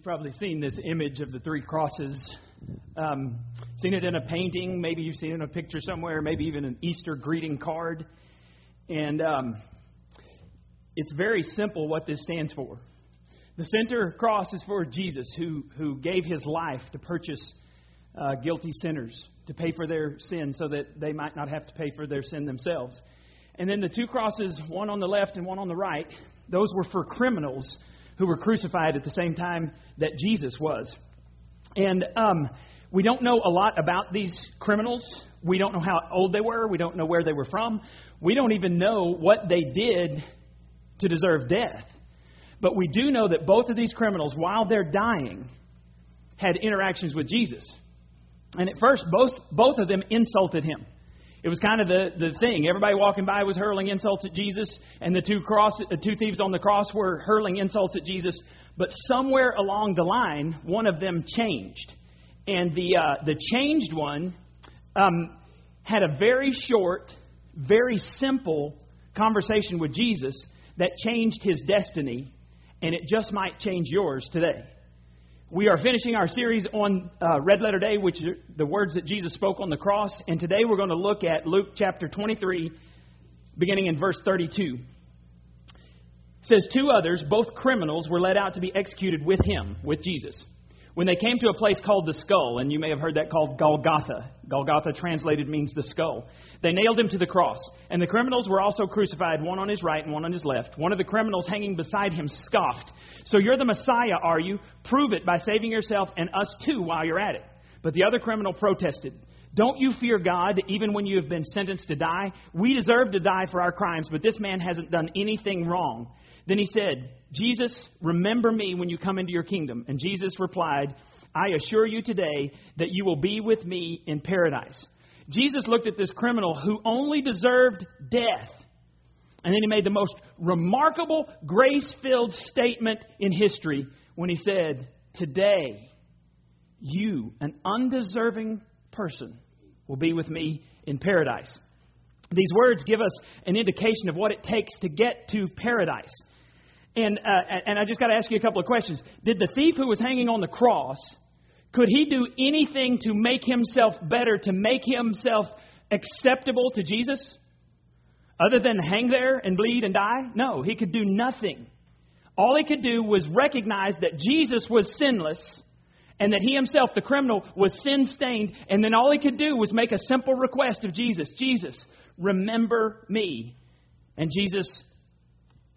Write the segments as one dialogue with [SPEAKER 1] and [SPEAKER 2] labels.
[SPEAKER 1] You've probably seen this image of the three crosses. Um, seen it in a painting, maybe you've seen it in a picture somewhere, maybe even an Easter greeting card. And um, it's very simple what this stands for. The center cross is for Jesus, who, who gave his life to purchase uh, guilty sinners, to pay for their sin so that they might not have to pay for their sin themselves. And then the two crosses, one on the left and one on the right, those were for criminals who were crucified at the same time that Jesus was. And um, we don't know a lot about these criminals. We don't know how old they were. We don't know where they were from. We don't even know what they did to deserve death. But we do know that both of these criminals, while they're dying, had interactions with Jesus. And at first, both, both of them insulted him. It was kind of the, the thing. Everybody walking by was hurling insults at Jesus, and the two, cross, the two thieves on the cross were hurling insults at Jesus. But somewhere along the line, one of them changed. And the, uh, the changed one um, had a very short, very simple conversation with Jesus that changed his destiny, and it just might change yours today. We are finishing our series on uh, Red Letter Day, which are the words that Jesus spoke on the cross. And today we're going to look at Luke chapter 23, beginning in verse 32. It says, Two others, both criminals, were led out to be executed with him, with Jesus. When they came to a place called the skull, and you may have heard that called Golgotha, Golgotha translated means the skull, they nailed him to the cross. And the criminals were also crucified, one on his right and one on his left. One of the criminals hanging beside him scoffed, So you're the Messiah, are you? Prove it by saving yourself and us too while you're at it. But the other criminal protested, Don't you fear God even when you have been sentenced to die? We deserve to die for our crimes, but this man hasn't done anything wrong. Then he said, Jesus, remember me when you come into your kingdom. And Jesus replied, I assure you today that you will be with me in paradise. Jesus looked at this criminal who only deserved death. And then he made the most remarkable, grace filled statement in history when he said, Today, you, an undeserving person, will be with me in paradise. These words give us an indication of what it takes to get to paradise. And, uh, and I just got to ask you a couple of questions. Did the thief who was hanging on the cross, could he do anything to make himself better, to make himself acceptable to Jesus? Other than hang there and bleed and die? No, he could do nothing. All he could do was recognize that Jesus was sinless and that he himself, the criminal, was sin stained. And then all he could do was make a simple request of Jesus Jesus, remember me. And Jesus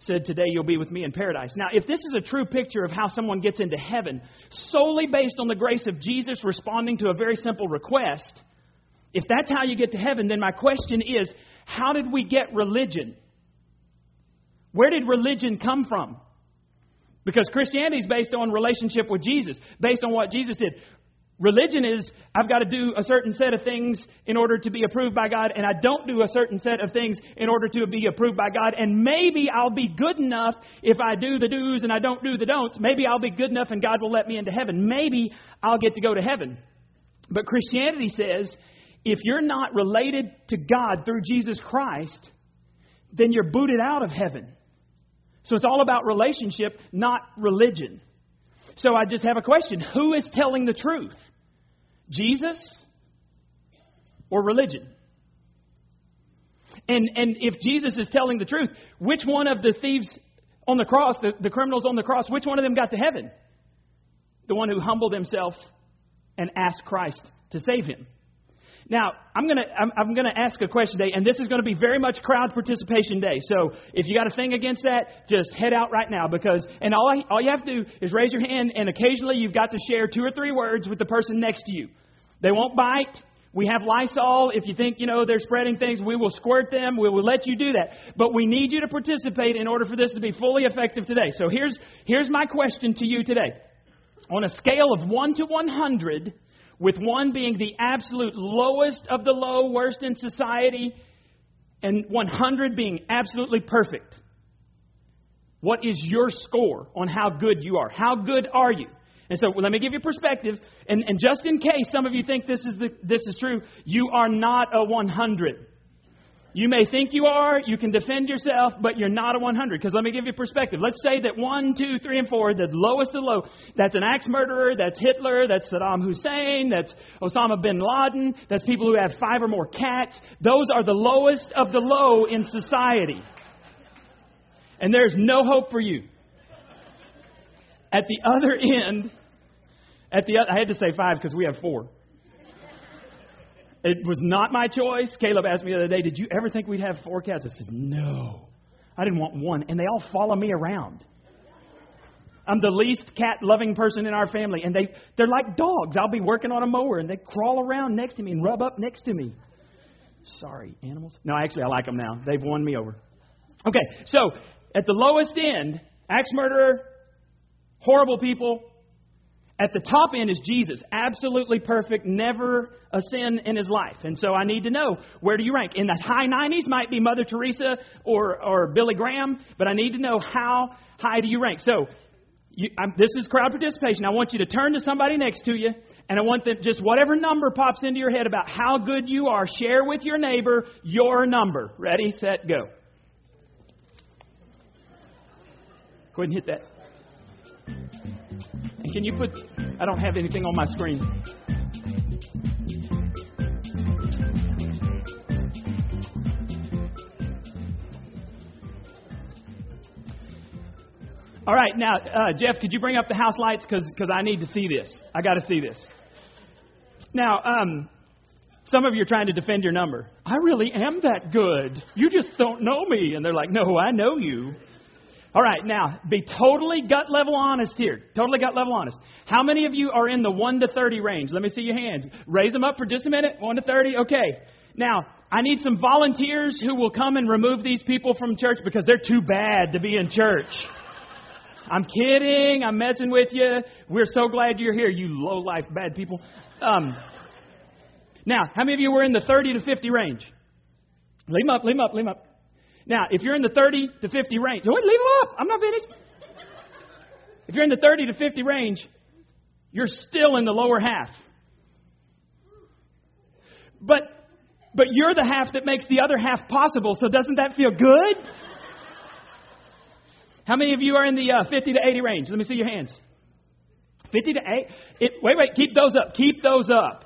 [SPEAKER 1] said, Today you'll be with me in paradise. Now, if this is a true picture of how someone gets into heaven, solely based on the grace of Jesus responding to a very simple request, if that's how you get to heaven, then my question is how did we get religion? Where did religion come from? Because Christianity is based on relationship with Jesus, based on what Jesus did. Religion is I've got to do a certain set of things in order to be approved by God, and I don't do a certain set of things in order to be approved by God. And maybe I'll be good enough if I do the do's and I don't do the don'ts. Maybe I'll be good enough and God will let me into heaven. Maybe I'll get to go to heaven. But Christianity says if you're not related to God through Jesus Christ, then you're booted out of heaven. So it's all about relationship, not religion. So I just have a question Who is telling the truth? Jesus or religion? And, and if Jesus is telling the truth, which one of the thieves on the cross, the, the criminals on the cross, which one of them got to heaven? The one who humbled himself and asked Christ to save him. Now, I'm going to I'm, I'm going to ask a question today, and this is going to be very much crowd participation day. So, if you got a thing against that, just head out right now because and all I, all you have to do is raise your hand, and occasionally you've got to share two or three words with the person next to you. They won't bite. We have Lysol. If you think, you know, they're spreading things, we will squirt them. We will let you do that. But we need you to participate in order for this to be fully effective today. So here's, here's my question to you today. On a scale of 1 to 100, with one being the absolute lowest of the low, worst in society, and 100 being absolutely perfect. What is your score on how good you are? How good are you? And so let me give you perspective. And, and just in case some of you think this is, the, this is true, you are not a 100. You may think you are, you can defend yourself, but you're not a 100. Because let me give you perspective. Let's say that 1, 2, 3, and 4, the lowest of the low, that's an axe murderer, that's Hitler, that's Saddam Hussein, that's Osama bin Laden, that's people who have five or more cats. Those are the lowest of the low in society. And there's no hope for you. At the other end, at the I had to say five because we have four. It was not my choice. Caleb asked me the other day, Did you ever think we'd have four cats? I said, No. I didn't want one. And they all follow me around. I'm the least cat loving person in our family. And they, they're like dogs. I'll be working on a mower and they crawl around next to me and rub up next to me. Sorry, animals. No, actually, I like them now. They've won me over. Okay, so at the lowest end, axe murderer, horrible people, at the top end is Jesus, absolutely perfect, never a sin in his life. And so I need to know where do you rank? In the high 90s might be Mother Teresa or, or Billy Graham, but I need to know how high do you rank. So you, this is crowd participation. I want you to turn to somebody next to you, and I want them just whatever number pops into your head about how good you are, share with your neighbor your number. Ready, set, go. Go ahead and hit that. Can you put, I don't have anything on my screen. All right, now, uh, Jeff, could you bring up the house lights? Because I need to see this. I got to see this. Now, um, some of you are trying to defend your number. I really am that good. You just don't know me. And they're like, no, I know you. All right, now be totally gut level honest here. Totally gut level honest. How many of you are in the 1 to 30 range? Let me see your hands. Raise them up for just a minute. 1 to 30. Okay. Now, I need some volunteers who will come and remove these people from church because they're too bad to be in church. I'm kidding. I'm messing with you. We're so glad you're here, you low life bad people. Um, now, how many of you were in the 30 to 50 range? Leave them up, leave them up, leave them up. Now, if you're in the 30 to 50 range, wait, leave them up. I'm not finished. If you're in the 30 to 50 range, you're still in the lower half. But but you're the half that makes the other half possible, so doesn't that feel good? How many of you are in the uh, 50 to 80 range? Let me see your hands. 50 to 8. wait, wait, keep those up. Keep those up.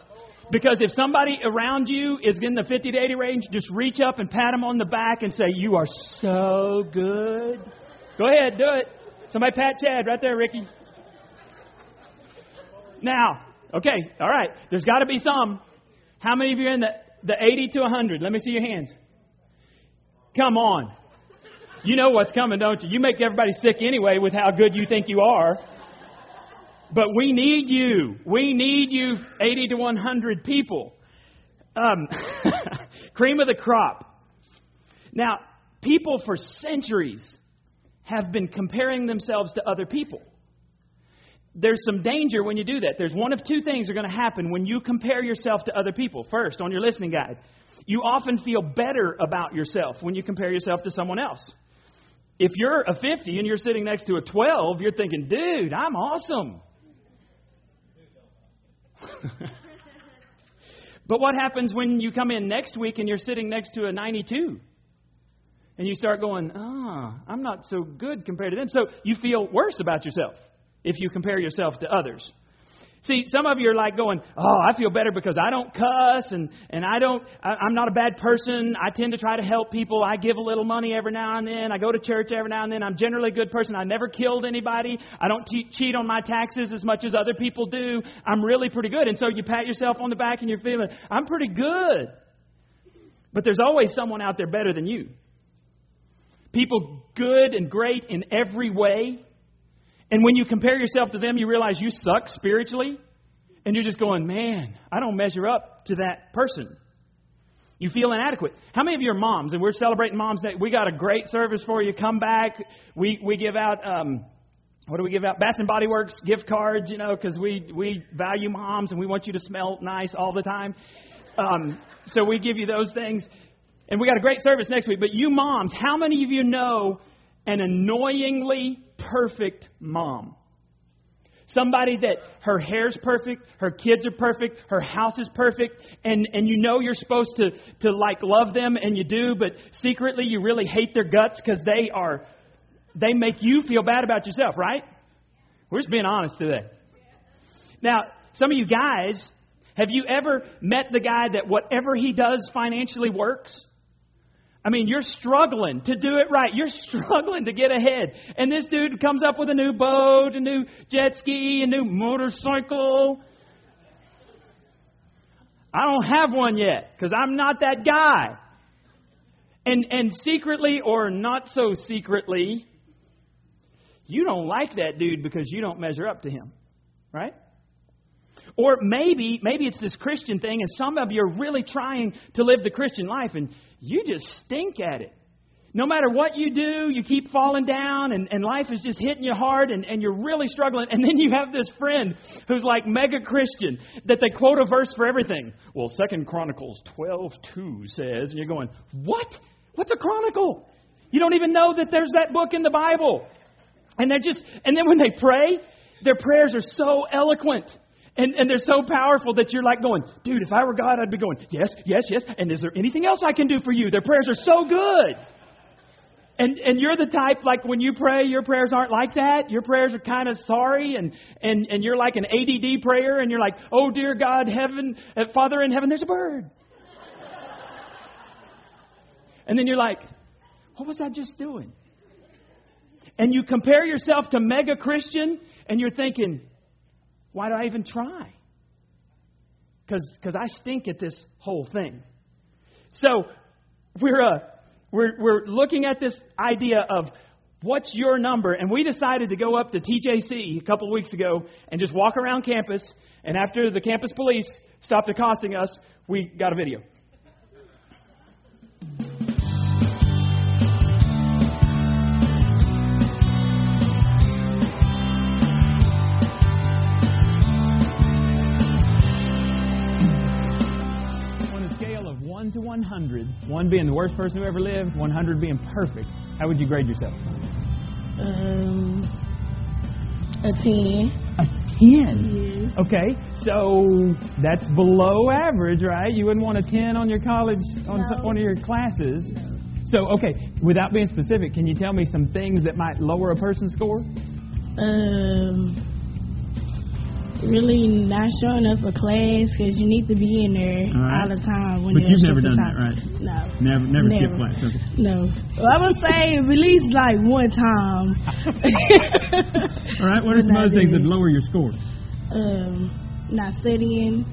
[SPEAKER 1] Because if somebody around you is in the 50 to 80 range, just reach up and pat them on the back and say, You are so good. Go ahead, do it. Somebody pat Chad right there, Ricky. Now, okay, all right. There's got to be some. How many of you are in the, the 80 to 100? Let me see your hands. Come on. You know what's coming, don't you? You make everybody sick anyway with how good you think you are. But we need you. We need you, 80 to 100 people. Um, cream of the crop. Now, people for centuries have been comparing themselves to other people. There's some danger when you do that. There's one of two things are going to happen when you compare yourself to other people. First, on your listening guide, you often feel better about yourself when you compare yourself to someone else. If you're a 50 and you're sitting next to a 12, you're thinking, dude, I'm awesome. but what happens when you come in next week and you're sitting next to a 92? And you start going, ah, I'm not so good compared to them. So you feel worse about yourself if you compare yourself to others. See, some of you are like going, "Oh, I feel better because I don't cuss and and I don't I, I'm not a bad person. I tend to try to help people. I give a little money every now and then. I go to church every now and then. I'm generally a good person. I never killed anybody. I don't te- cheat on my taxes as much as other people do. I'm really pretty good." And so you pat yourself on the back and you're feeling, "I'm pretty good." But there's always someone out there better than you. People good and great in every way and when you compare yourself to them, you realize you suck spiritually. And you're just going, man, I don't measure up to that person. You feel inadequate. How many of you are moms? And we're celebrating Moms Day. We got a great service for you. Come back. We we give out um, what do we give out? Bath and Body Works gift cards. You know, because we we value moms and we want you to smell nice all the time. Um, so we give you those things. And we got a great service next week. But you moms, how many of you know an annoyingly perfect mom. Somebody that her hair's perfect, her kids are perfect, her house is perfect, and, and you know you're supposed to, to like love them and you do, but secretly you really hate their guts because they are, they make you feel bad about yourself, right? We're just being honest today. Now, some of you guys, have you ever met the guy that whatever he does financially works? I mean, you're struggling to do it right. You're struggling to get ahead. And this dude comes up with a new boat, a new jet ski, a new motorcycle. I don't have one yet because I'm not that guy. And, and secretly or not so secretly, you don't like that dude because you don't measure up to him, right? Or maybe, maybe it's this Christian thing, and some of you are really trying to live the Christian life, and you just stink at it. No matter what you do, you keep falling down, and, and life is just hitting you hard, and, and you're really struggling. And then you have this friend who's like mega Christian that they quote a verse for everything. Well, Second Chronicles twelve two says, and you're going, what? What's a chronicle? You don't even know that there's that book in the Bible. And they're just, and then when they pray, their prayers are so eloquent. And, and they're so powerful that you're like going, dude, if I were God, I'd be going, yes, yes, yes. And is there anything else I can do for you? Their prayers are so good. And, and you're the type, like when you pray, your prayers aren't like that. Your prayers are kind of sorry, and, and, and you're like an ADD prayer, and you're like, oh, dear God, heaven, uh, Father in heaven, there's a bird. and then you're like, what was I just doing? And you compare yourself to mega Christian, and you're thinking, why do I even try? Because I stink at this whole thing. So we're, uh, we're, we're looking at this idea of what's your number, and we decided to go up to TJC a couple weeks ago and just walk around campus. And after the campus police stopped accosting us, we got a video. 100, 1 being the worst person who ever lived, 100 being perfect, how would you grade yourself?
[SPEAKER 2] Um, a 10.
[SPEAKER 1] A 10? Yes. Okay, so that's below average, right? You wouldn't want a 10 on your college, on no. one of your classes. No. So, okay, without being specific, can you tell me some things that might lower a person's score?
[SPEAKER 2] Um, really not showing up for class because you need to be in there all, right. all the time.
[SPEAKER 1] When but you've never done
[SPEAKER 2] that,
[SPEAKER 1] right?
[SPEAKER 2] No.
[SPEAKER 1] Never, never, never. skipped class. Okay.
[SPEAKER 2] No. Well, I would say at least like one time.
[SPEAKER 1] all right. What are some other things that lower your score?
[SPEAKER 2] Um, not studying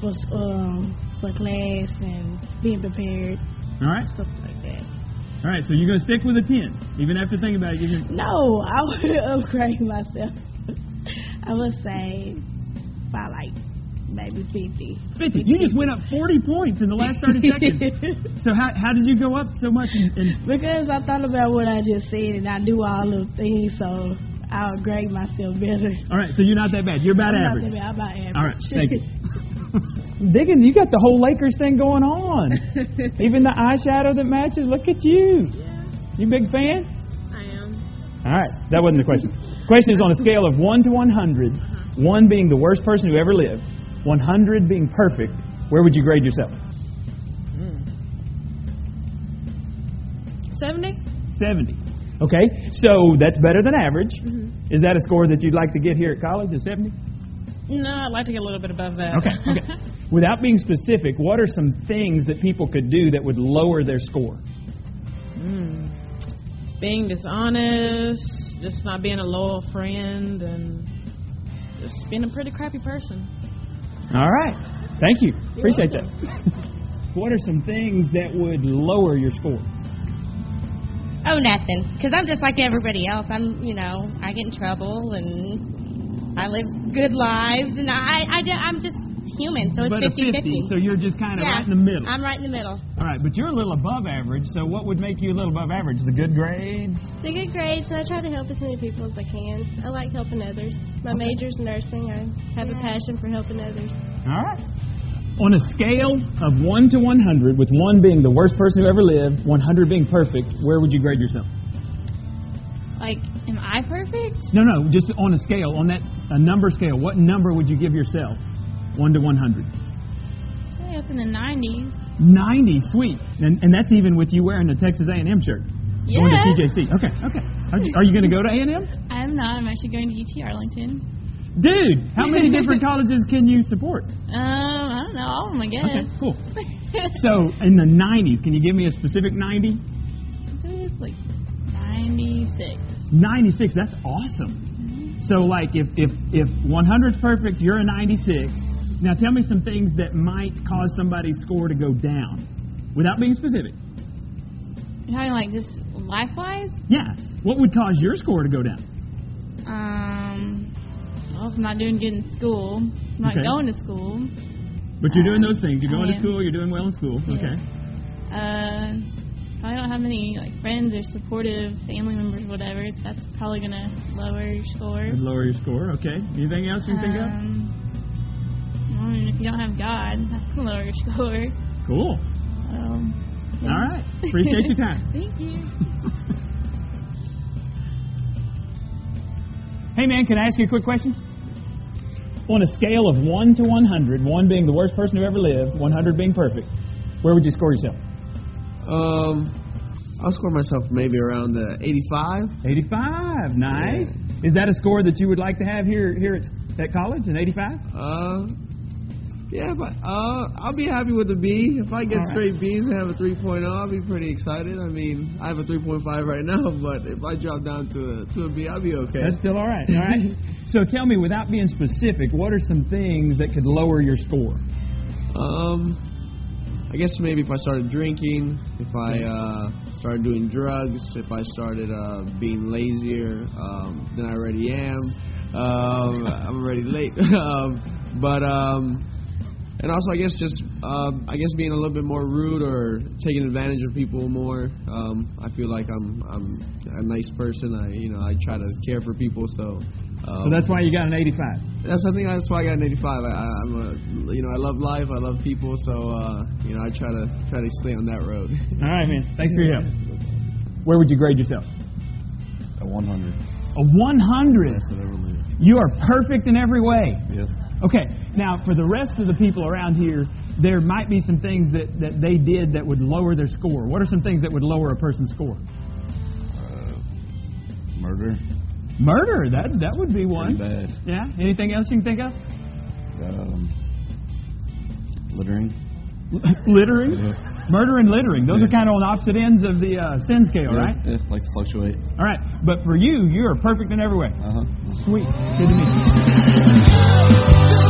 [SPEAKER 2] for um for class and being prepared.
[SPEAKER 1] All right.
[SPEAKER 2] Stuff like that.
[SPEAKER 1] All right, so you're going to stick with a 10, even after thinking about it. You're gonna...
[SPEAKER 2] No, I would upgrade myself. I would say by like maybe 50.
[SPEAKER 1] 50. You just went up 40 points in the last 30 seconds. so how, how did you go up so much? In, in
[SPEAKER 2] because I thought about what I just said and I do all the things, so I'll grade myself better.
[SPEAKER 1] All right, so you're not that bad. You're about
[SPEAKER 2] I'm
[SPEAKER 1] average.
[SPEAKER 2] Not that bad. I'm about average.
[SPEAKER 1] All right, thank you. Diggins, you got the whole Lakers thing going on. Even the eyeshadow that matches. Look at you.
[SPEAKER 2] Yeah.
[SPEAKER 1] You big fan? All right, that wasn't the question. The Question is on a scale of 1 to 100, 1 being the worst person who ever lived, 100 being perfect, where would you grade yourself?
[SPEAKER 2] 70.
[SPEAKER 1] 70. Okay, so that's better than average. Mm-hmm. Is that a score that you'd like to get here at college, a 70?
[SPEAKER 2] No, I'd like to get a little bit above that.
[SPEAKER 1] Okay, okay. Without being specific, what are some things that people could do that would lower their score?
[SPEAKER 2] Mm. Being dishonest, just not being a loyal friend and just being a pretty crappy person.
[SPEAKER 1] All right. Thank you. You're Appreciate welcome. that. what are some things that would lower your score?
[SPEAKER 3] Oh, nothing. Because I'm just like everybody else. I'm, you know, I get in trouble and I live good lives, and I, I, I'm just human, so it's
[SPEAKER 1] but
[SPEAKER 3] 50
[SPEAKER 1] 50. So you're just kind of
[SPEAKER 3] yeah,
[SPEAKER 1] right in the middle.
[SPEAKER 3] I'm right in the middle.
[SPEAKER 1] All right, but you're a little above average. So what would make you a little above average? The good grades?
[SPEAKER 4] The good grades. So I try to help as many people as I can. I like helping others. My okay. major's nursing. I have yeah. a passion for helping others.
[SPEAKER 1] All right. On a scale of 1 to 100, with 1 being the worst person who ever lived, 100 being perfect, where would you grade yourself?
[SPEAKER 5] Like, am I perfect?
[SPEAKER 1] No, no, just on a scale, on that a number scale. What number would you give yourself? One to one hundred.
[SPEAKER 5] Say up in the 90s.
[SPEAKER 1] Ninety, sweet, and and that's even with you wearing the Texas A&M shirt.
[SPEAKER 5] Yeah.
[SPEAKER 1] Going to TJC. Okay, okay. Are you, are you going to go to A&M?
[SPEAKER 5] I'm not. I'm actually going to UT Arlington.
[SPEAKER 1] Dude, how many different colleges can you support?
[SPEAKER 5] Um, I don't know. All of them, I guess.
[SPEAKER 1] Okay, cool. So in the 90s, can you give me a specific 90?
[SPEAKER 5] It's like 96.
[SPEAKER 1] 96. That's awesome. So like if if if 100's perfect, you're a 96. Now tell me some things that might cause somebody's score to go down, without being specific.
[SPEAKER 5] You're talking like just life wise?
[SPEAKER 1] Yeah. What would cause your score to go down?
[SPEAKER 5] Um, well, if I'm not doing good in school, I'm not
[SPEAKER 1] Okay.
[SPEAKER 5] going to school.
[SPEAKER 1] But you're doing those things. You're going to school. You're doing well in school.
[SPEAKER 5] Yeah.
[SPEAKER 1] Okay.
[SPEAKER 5] Uh, I don't have any like friends or supportive family members, whatever. That's probably gonna lower your score.
[SPEAKER 1] That'd lower your score. Okay. Anything else you can think of?
[SPEAKER 5] I mean, if you don't have God, that's gonna lower your score.
[SPEAKER 1] Cool.
[SPEAKER 5] Um, yeah.
[SPEAKER 1] All right. Appreciate your time.
[SPEAKER 5] Thank you.
[SPEAKER 1] Hey man, can I ask you a quick question? On a scale of 1 to 100, 1 being the worst person who ever lived, 100 being perfect, where would you score yourself?
[SPEAKER 6] Um, I'll score myself maybe around the 85.
[SPEAKER 1] 85. Nice. Is that a score that you would like to have here here at, at college, an 85?
[SPEAKER 6] Uh, yeah, but uh, I'll be happy with a B. If I get
[SPEAKER 1] right.
[SPEAKER 6] straight B's and have a 3.0, I'll be pretty excited. I mean, I have a 3.5 right now, but if I drop down to a, to a B, I'll be okay.
[SPEAKER 1] That's still all right. All right. so tell me, without being specific, what are some things that could lower your score?
[SPEAKER 6] Um, I guess maybe if I started drinking, if I uh, started doing drugs, if I started uh, being lazier um, than I already am. Um, I'm already late. um, but um, and also I guess just um, I guess being a little bit more rude or taking advantage of people more. Um, I feel like I'm I'm a nice person. I you know I try to care for people. So. Um,
[SPEAKER 1] So that's why you got an 85.
[SPEAKER 6] that's I think that's why I got an 85. I, I, I'm a, you know, I love life. I love people. So, uh, you know, I try to try to stay on that road.
[SPEAKER 1] All right, man. Thanks for your help. Where would you grade yourself?
[SPEAKER 7] A 100.
[SPEAKER 1] A 100.
[SPEAKER 7] Best that ever lived.
[SPEAKER 1] You are perfect in every way.
[SPEAKER 7] Yep.
[SPEAKER 1] Okay, now for the rest of the people around here, there might be some things that, that they did that would lower their score. What are some things that would lower a person's score?
[SPEAKER 7] Uh, murder.
[SPEAKER 1] Murder, that, that would be one.
[SPEAKER 7] Pretty bad.
[SPEAKER 1] Yeah, anything else you can think of?
[SPEAKER 7] Um, littering.
[SPEAKER 1] littering?
[SPEAKER 7] Yeah.
[SPEAKER 1] Murder and littering. Those
[SPEAKER 7] Yeah.
[SPEAKER 1] are kind of on opposite ends of the uh, sin scale,
[SPEAKER 7] Yeah,
[SPEAKER 1] right?
[SPEAKER 7] Yeah, like to fluctuate.
[SPEAKER 1] All right, but for you, you are perfect in every way.
[SPEAKER 7] Uh huh.
[SPEAKER 1] Sweet. Good to meet you.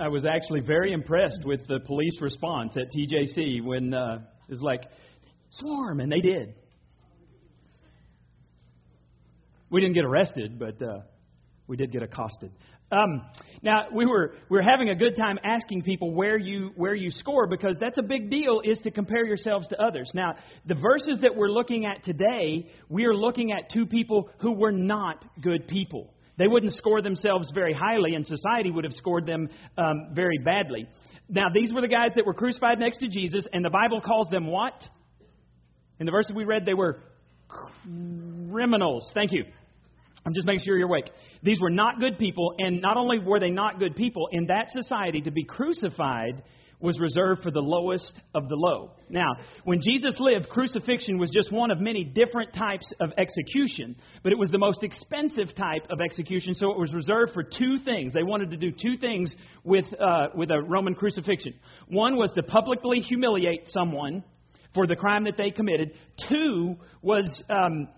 [SPEAKER 1] I was actually very impressed with the police response at TJC when uh, it was like, swarm, and they did. We didn't get arrested, but uh, we did get accosted. Um, now we were we were having a good time asking people where you where you score because that's a big deal is to compare yourselves to others. Now the verses that we're looking at today, we are looking at two people who were not good people. They wouldn't score themselves very highly, and society would have scored them um, very badly. Now these were the guys that were crucified next to Jesus, and the Bible calls them what? In the verses we read, they were criminals. Thank you. I'm just making sure you're awake. These were not good people, and not only were they not good people, in that society, to be crucified was reserved for the lowest of the low. Now, when Jesus lived, crucifixion was just one of many different types of execution, but it was the most expensive type of execution, so it was reserved for two things. They wanted to do two things with, uh, with a Roman crucifixion. One was to publicly humiliate someone for the crime that they committed. Two was. Um,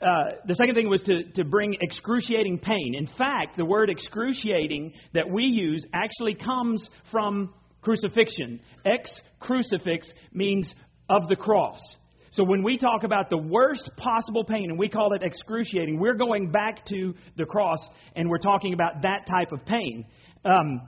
[SPEAKER 1] uh, the second thing was to, to bring excruciating pain. In fact, the word excruciating that we use actually comes from crucifixion. Ex crucifix means of the cross. So when we talk about the worst possible pain and we call it excruciating, we're going back to the cross and we're talking about that type of pain. Um,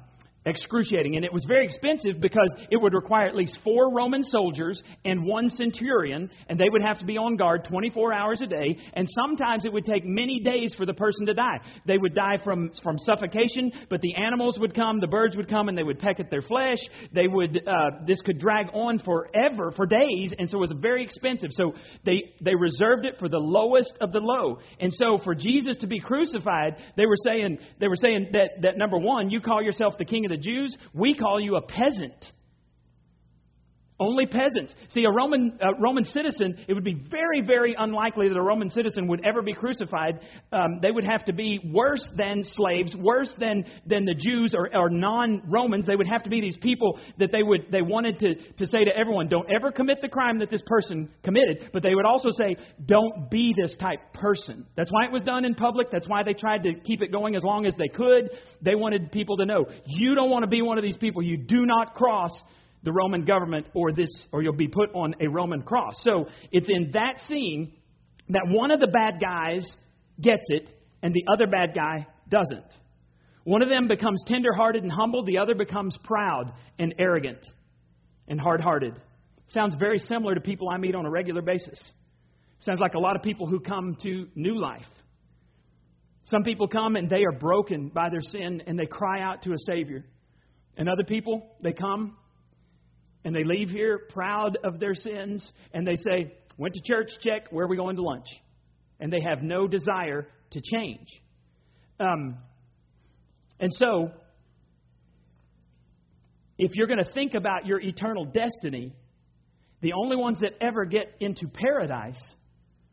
[SPEAKER 1] excruciating. And it was very expensive because it would require at least four Roman soldiers and one centurion, and they would have to be on guard 24 hours a day. And sometimes it would take many days for the person to die. They would die from, from suffocation, but the animals would come, the birds would come, and they would peck at their flesh. They would, uh, this could drag on forever, for days, and so it was very expensive. So they, they reserved it for the lowest of the low. And so for Jesus to be crucified, they were saying, they were saying that, that number one, you call yourself the king of the Jews, we call you a peasant. Only peasants. See, a Roman, a Roman citizen, it would be very, very unlikely that a Roman citizen would ever be crucified. Um, they would have to be worse than slaves, worse than, than the Jews or, or non Romans. They would have to be these people that they, would, they wanted to, to say to everyone, don't ever commit the crime that this person committed. But they would also say, don't be this type person. That's why it was done in public. That's why they tried to keep it going as long as they could. They wanted people to know, you don't want to be one of these people. You do not cross the Roman government or this or you'll be put on a Roman cross. So it's in that scene that one of the bad guys gets it and the other bad guy doesn't. One of them becomes tenderhearted and humble, the other becomes proud and arrogant and hard-hearted. Sounds very similar to people I meet on a regular basis. Sounds like a lot of people who come to new life. Some people come and they are broken by their sin and they cry out to a Savior. And other people, they come and they leave here proud of their sins and they say, Went to church, check, where are we going to lunch? And they have no desire to change. Um, and so, if you're going to think about your eternal destiny, the only ones that ever get into paradise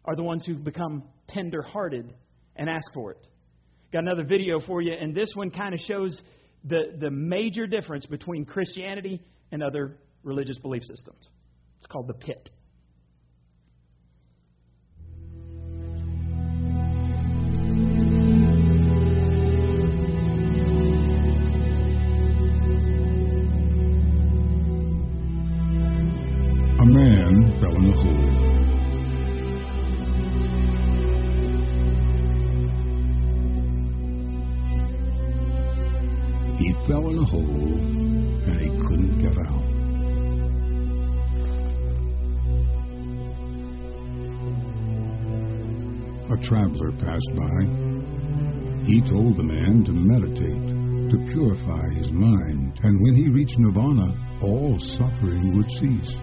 [SPEAKER 1] are the ones who become tender hearted and ask for it. Got another video for you, and this one kind of shows the, the major difference between Christianity and other religious belief systems. It's called the pit.
[SPEAKER 8] A man fell in a hole. He fell in a hole and he couldn't get out. A traveler passed by. He told the man to meditate, to purify his mind, and when he reached nirvana, all suffering would cease.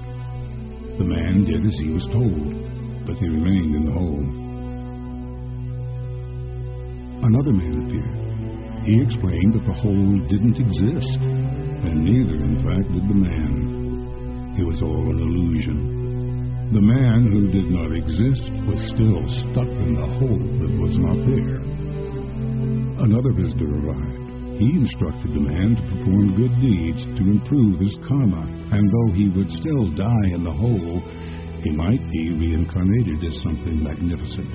[SPEAKER 8] The man did as he was told, but he remained in the hole. Another man appeared. He explained that the hole didn't exist, and neither, in fact, did the man. It was all an illusion. The man who did not exist was still stuck in the hole that was not there. Another visitor arrived. He instructed the man to perform good deeds to improve his karma, and though he would still die in the hole, he might be reincarnated as something magnificent.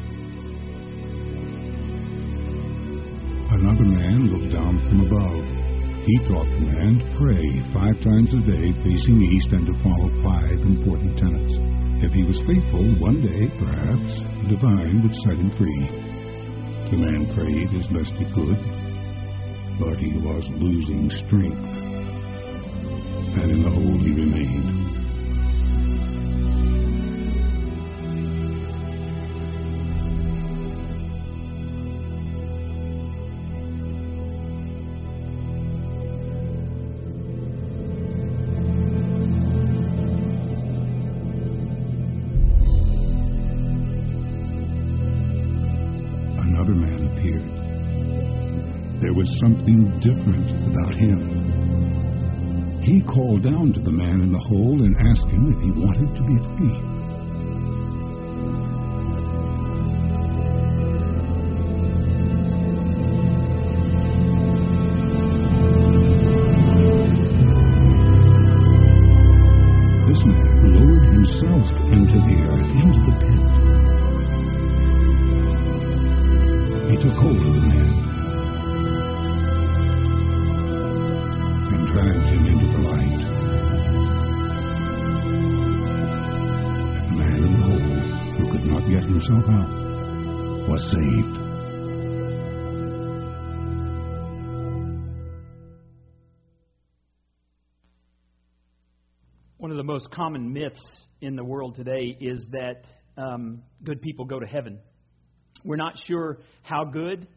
[SPEAKER 8] Another man looked down from above. He taught the man to pray five times a day facing east and to follow five important tenets. He was faithful, one day, perhaps, the divine would set him free. The man prayed as best he could, but he was losing strength, and in the different about him. He called down to the man in the hole and asked him if he wanted to be free. somehow was saved.
[SPEAKER 1] One of the most common myths in the world today is that um, good people go to heaven. We're not sure how good,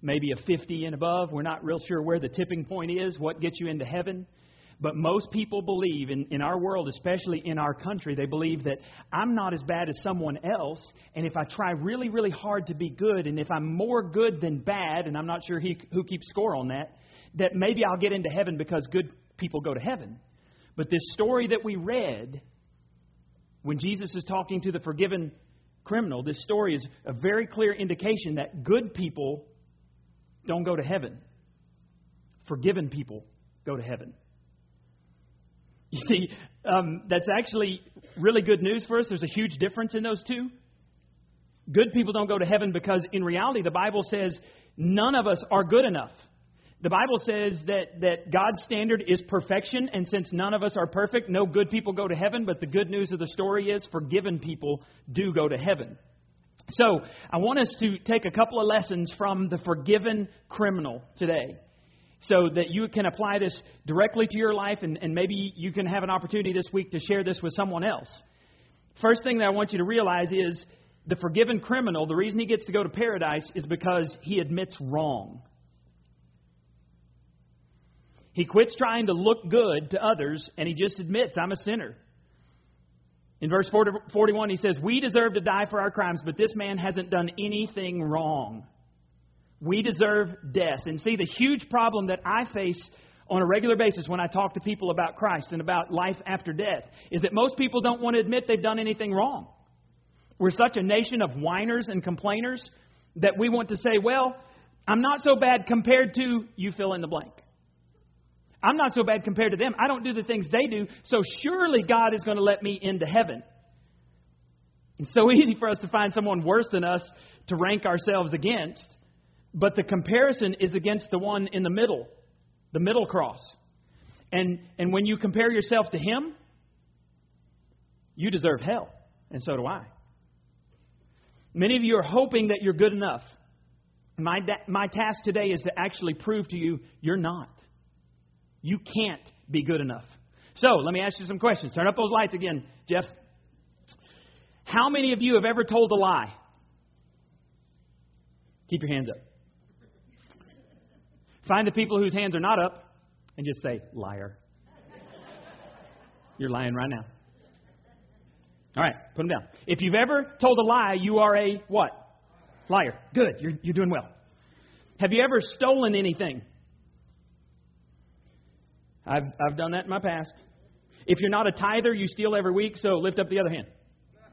[SPEAKER 1] maybe a 50 and above. We're not real sure where the tipping point is, what gets you into heaven. But most people believe, in, in our world, especially in our country, they believe that I'm not as bad as someone else, and if I try really, really hard to be good, and if I'm more good than bad, and I'm not sure he, who keeps score on that, that maybe I'll get into heaven because good people go to heaven. But this story that we read, when Jesus is talking to the forgiven criminal, this story is a very clear indication that good people don't go to heaven. Forgiven people go to heaven. You see, um, that's actually really good news for us. There's a huge difference in those two. Good people don't go to heaven because, in reality, the Bible says none of us are good enough. The Bible says that, that God's standard is perfection, and since none of us are perfect, no good people go to heaven. But the good news of the story is forgiven people do go to heaven. So, I want us to take a couple of lessons from the forgiven criminal today so that you can apply this directly to your life and, and maybe you can have an opportunity this week to share this with someone else. First thing that I want you to realize is the forgiven criminal, the reason he gets to go to paradise is because he admits wrong. He quits trying to look good to others and he just admits, I'm a sinner. In verse 40, 41, he says, We deserve to die for our crimes, but this man hasn't done anything wrong. We deserve death. And see, the huge problem that I face on a regular basis when I talk to people about Christ and about life after death is that most people don't want to admit they've done anything wrong. We're such a nation of whiners and complainers that we want to say, well, I'm not so bad compared to you fill in the blank. I'm not so bad compared to them. I don't do the things they do, so surely God is going to let me into heaven. It's so easy for us to find someone worse than us to rank ourselves against. But the comparison is against the one in the middle, the middle cross. And, and when you compare yourself to him, you deserve hell, and so do I. Many of you are hoping that you're good enough. My, my task today is to actually prove to you you're not. You can't be good enough. So, let me ask you some questions. Turn up those lights again, Jeff. How many of you have ever told a lie? Keep your hands up. Find the people whose hands are not up and just say, liar. You're lying right now. All right, put them down. If you've ever told a lie, you are a what? Liar. Good, you're, you're doing well. Have you ever stolen anything? I've, I've done that in my past. If you're not a tither, you steal every week, so lift up the other hand.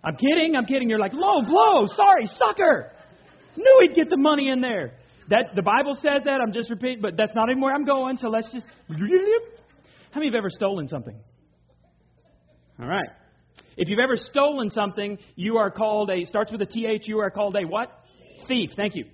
[SPEAKER 1] I'm kidding, I'm kidding. You're like, low blow, sorry, sucker. Knew he'd get the money in there. That the Bible says that. I'm just repeating, but that's not even where I'm going. So let's just. How many of you have ever stolen something? All right. If you've ever stolen something, you are called a. Starts with a th. You are called a what? Thief. Thank you.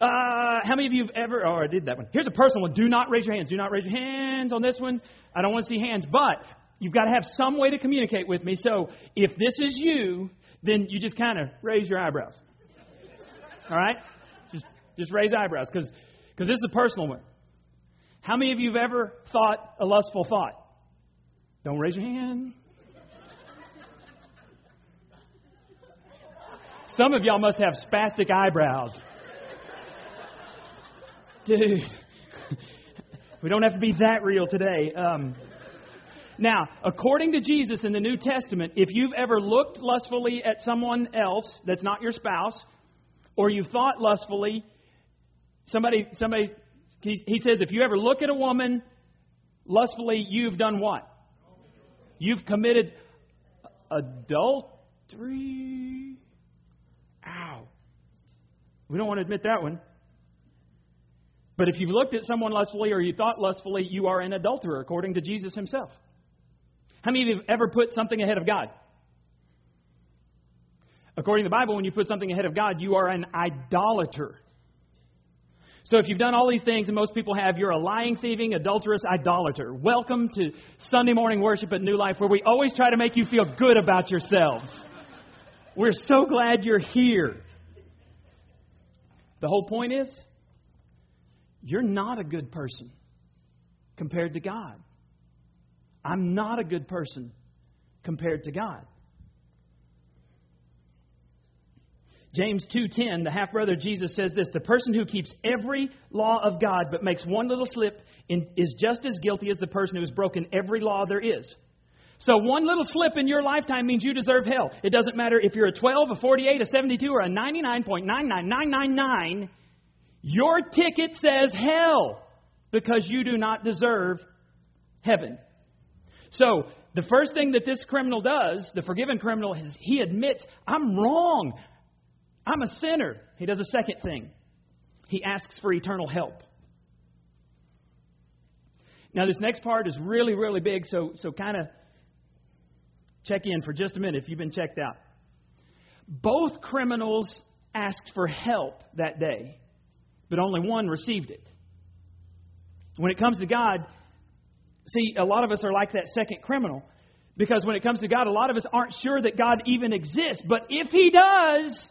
[SPEAKER 1] Uh, how many of you have ever? Oh, I did that one. Here's a personal one. Do not raise your hands. Do not raise your hands on this one. I don't want to see hands, but you've got to have some way to communicate with me. So if this is you, then you just kind of raise your eyebrows. All right? Just raise eyebrows because this is a personal one. How many of you have ever thought a lustful thought? Don't raise your hand. Some of y'all must have spastic eyebrows. Dude, we don't have to be that real today. Um, now, according to Jesus in the New Testament, if you've ever looked lustfully at someone else that's not your spouse, or you've thought lustfully Somebody, somebody, he, he says, if you ever look at a woman lustfully, you've done what? You've committed adultery. Ow. We don't want to admit that one. But if you've looked at someone lustfully or you thought lustfully, you are an adulterer, according to Jesus himself. How many of you have ever put something ahead of God? According to the Bible, when you put something ahead of God, you are an idolater. So if you've done all these things, and most people have, you're a lying, thieving, adulterous idolater. Welcome to Sunday morning worship at New Life, where we always try to make you feel good about yourselves. We're so glad you're here. The whole point is, you're not a good person compared to God. I'm not a good person compared to God. James 2:10, the half brother Jesus says this, the person who keeps every law of God but makes one little slip in, is just as guilty as the person who has broken every law there is. So one little slip in your lifetime means you deserve hell. It doesn't matter if you're a 12, a 48, a 72 or a 99.99999. Your ticket says hell because you do not deserve heaven. So, the first thing that this criminal does, the forgiven criminal, is he admits, I'm wrong. I'm a sinner. He does a second thing. He asks for eternal help. Now, this next part is really, really big, so, so kind of check in for just a minute if you've been checked out. Both criminals asked for help that day, but only one received it. When it comes to God, see, a lot of us are like that second criminal. Because when it comes to God, a lot of us aren't sure that God even exists. But if He does,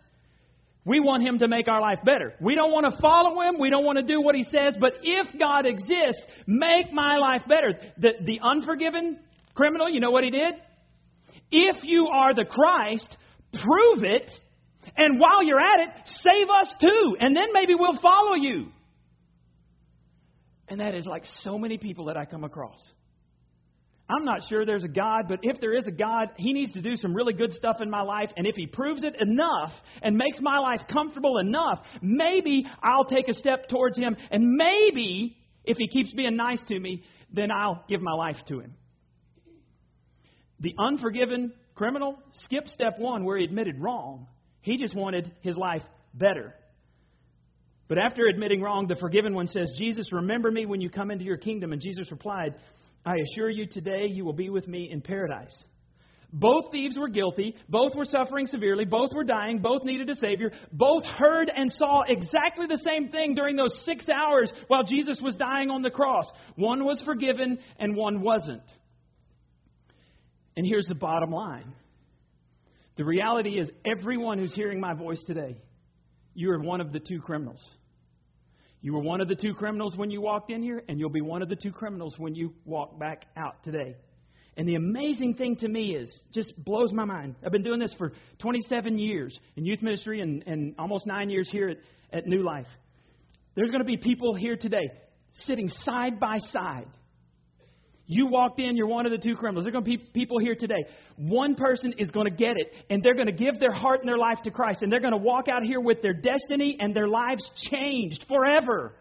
[SPEAKER 1] we want Him to make our life better. We don't want to follow Him. We don't want to do what He says. But if God exists, make my life better. The, the unforgiven criminal, you know what he did? If you are the Christ, prove it. And while you're at it, save us too. And then maybe we'll follow you. And that is like so many people that I come across. I'm not sure there's a God, but if there is a God, He needs to do some really good stuff in my life. And if He proves it enough and makes my life comfortable enough, maybe I'll take a step towards Him. And maybe, if He keeps being nice to me, then I'll give my life to Him. The unforgiven criminal skipped step one where he admitted wrong. He just wanted his life better. But after admitting wrong, the forgiven one says, Jesus, remember me when you come into your kingdom. And Jesus replied, I assure you today you will be with me in paradise. Both thieves were guilty. Both were suffering severely. Both were dying. Both needed a Savior. Both heard and saw exactly the same thing during those six hours while Jesus was dying on the cross. One was forgiven and one wasn't. And here's the bottom line the reality is, everyone who's hearing my voice today, you are one of the two criminals. You were one of the two criminals when you walked in here, and you'll be one of the two criminals when you walk back out today. And the amazing thing to me is, just blows my mind. I've been doing this for 27 years in youth ministry and, and almost nine years here at, at New Life. There's going to be people here today sitting side by side you walked in, you're one of the two criminals. There are going to be people here today. One person is going to get it, and they're going to give their heart and their life to Christ, and they're going to walk out here with their destiny and their lives changed forever.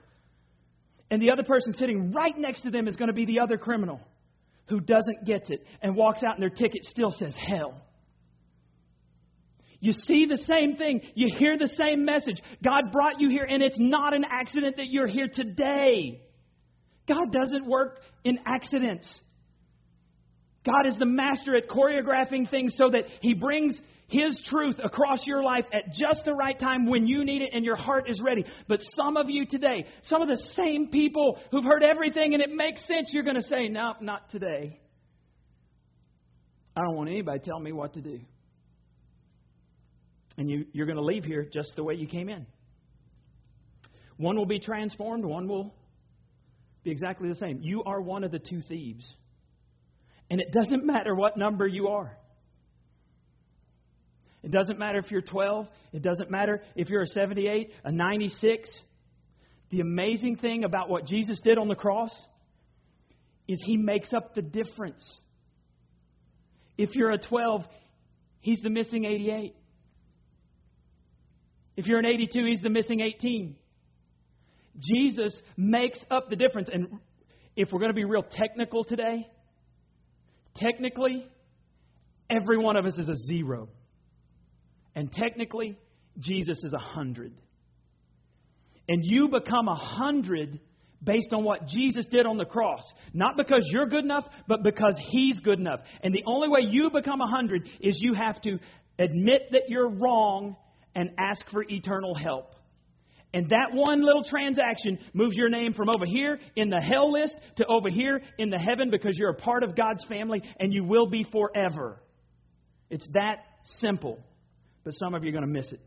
[SPEAKER 1] And the other person sitting right next to them is going to be the other criminal who doesn't get it and walks out, and their ticket still says hell. You see the same thing. You hear the same message. God brought you here, and it's not an accident that you're here today. God doesn't work in accidents. God is the master at choreographing things so that He brings His truth across your life at just the right time when you need it and your heart is ready. But some of you today, some of the same people who've heard everything and it makes sense, you're going to say, No, not today. I don't want anybody telling me what to do. And you, you're going to leave here just the way you came in. One will be transformed, one will be exactly the same. You are one of the two thieves. And it doesn't matter what number you are. It doesn't matter if you're 12. It doesn't matter if you're a 78, a 96. The amazing thing about what Jesus did on the cross is he makes up the difference. If you're a 12, he's the missing 88. If you're an 82, he's the missing 18. Jesus makes up the difference. And if we're going to be real technical today, technically, every one of us is a zero. And technically, Jesus is a hundred. And you become a hundred based on what Jesus did on the cross. Not because you're good enough, but because He's good enough. And the only way you become a hundred is you have to admit that you're wrong and ask for eternal help. And that one little transaction moves your name from over here in the hell list to over here in the heaven because you're a part of God's family and you will be forever. It's that simple. But some of you are going to miss it.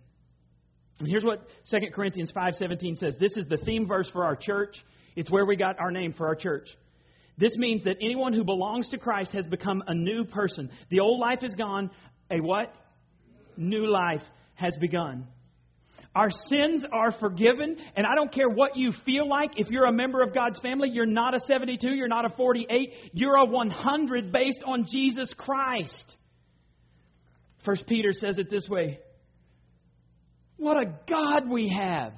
[SPEAKER 1] And here's what 2 Corinthians 5:17 says. This is the theme verse for our church. It's where we got our name for our church. This means that anyone who belongs to Christ has become a new person. The old life is gone. A what? New life has begun. Our sins are forgiven, and I don't care what you feel like. If you're a member of God's family, you're not a 72, you're not a 48, you're a 100 based on Jesus Christ. First Peter says it this way What a God we have!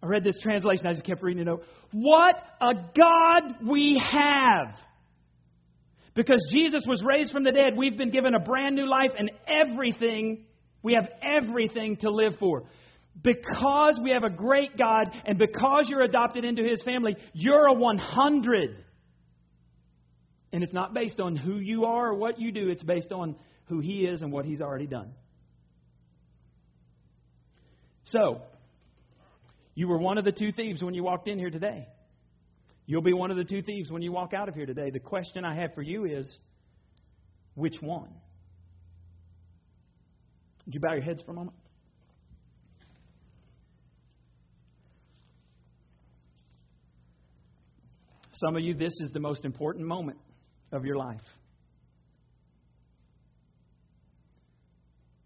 [SPEAKER 1] I read this translation, I just kept reading it over. What a God we have! Because Jesus was raised from the dead, we've been given a brand new life and everything, we have everything to live for. Because we have a great God and because you're adopted into His family, you're a 100. And it's not based on who you are or what you do, it's based on who He is and what He's already done. So, you were one of the two thieves when you walked in here today. You'll be one of the two thieves when you walk out of here today. The question I have for you is which one? Would you bow your heads for a moment? Some of you, this is the most important moment of your life.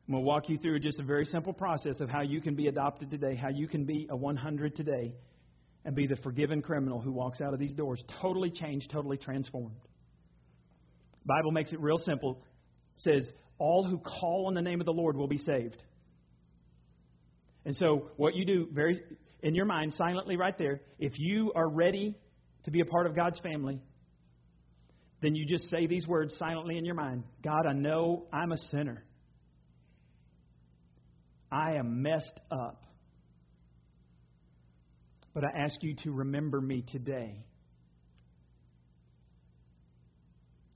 [SPEAKER 1] I'm going to walk you through just a very simple process of how you can be adopted today, how you can be a 100 today, and be the forgiven criminal who walks out of these doors totally changed, totally transformed. Bible makes it real simple. Says, All who call on the name of the Lord will be saved. And so, what you do very in your mind, silently right there, if you are ready to be a part of God's family, then you just say these words silently in your mind God, I know I'm a sinner. I am messed up. But I ask you to remember me today.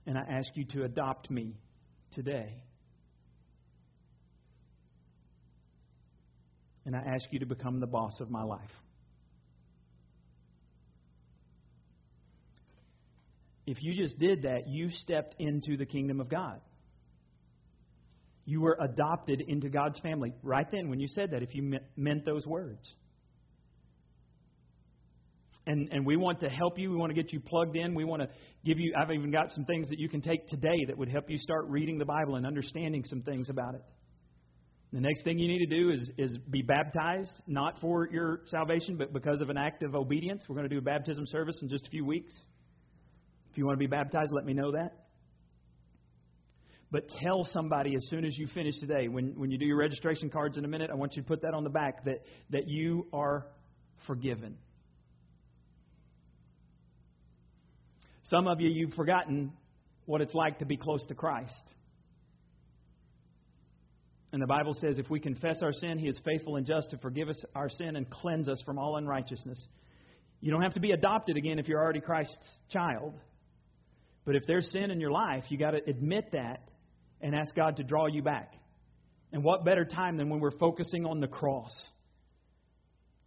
[SPEAKER 1] And I ask you to adopt me today. And I ask you to become the boss of my life. If you just did that, you stepped into the kingdom of God. You were adopted into God's family right then when you said that, if you meant those words. And, and we want to help you. We want to get you plugged in. We want to give you, I've even got some things that you can take today that would help you start reading the Bible and understanding some things about it. The next thing you need to do is, is be baptized, not for your salvation, but because of an act of obedience. We're going to do a baptism service in just a few weeks. If you want to be baptized, let me know that. But tell somebody as soon as you finish today, when, when you do your registration cards in a minute, I want you to put that on the back that, that you are forgiven. Some of you, you've forgotten what it's like to be close to Christ. And the Bible says if we confess our sin, He is faithful and just to forgive us our sin and cleanse us from all unrighteousness. You don't have to be adopted again if you're already Christ's child. But if there's sin in your life, you got to admit that and ask God to draw you back. And what better time than when we're focusing on the cross?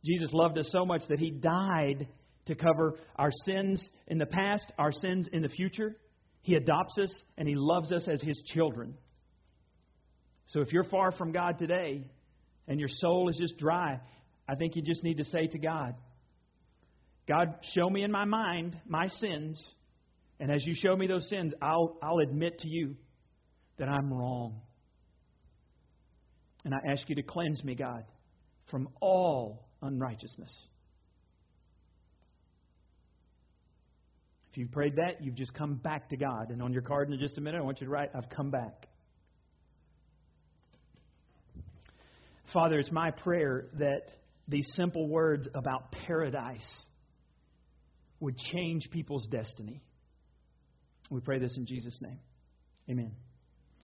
[SPEAKER 1] Jesus loved us so much that He died to cover our sins in the past, our sins in the future. He adopts us and He loves us as His children. So if you're far from God today and your soul is just dry, I think you just need to say to God, God, show me in my mind my sins. And as you show me those sins, I'll, I'll admit to you that I'm wrong. And I ask you to cleanse me, God, from all unrighteousness. If you prayed that, you've just come back to God. And on your card in just a minute, I want you to write, I've come back. Father, it's my prayer that these simple words about paradise would change people's destiny. We pray this in Jesus' name. Amen.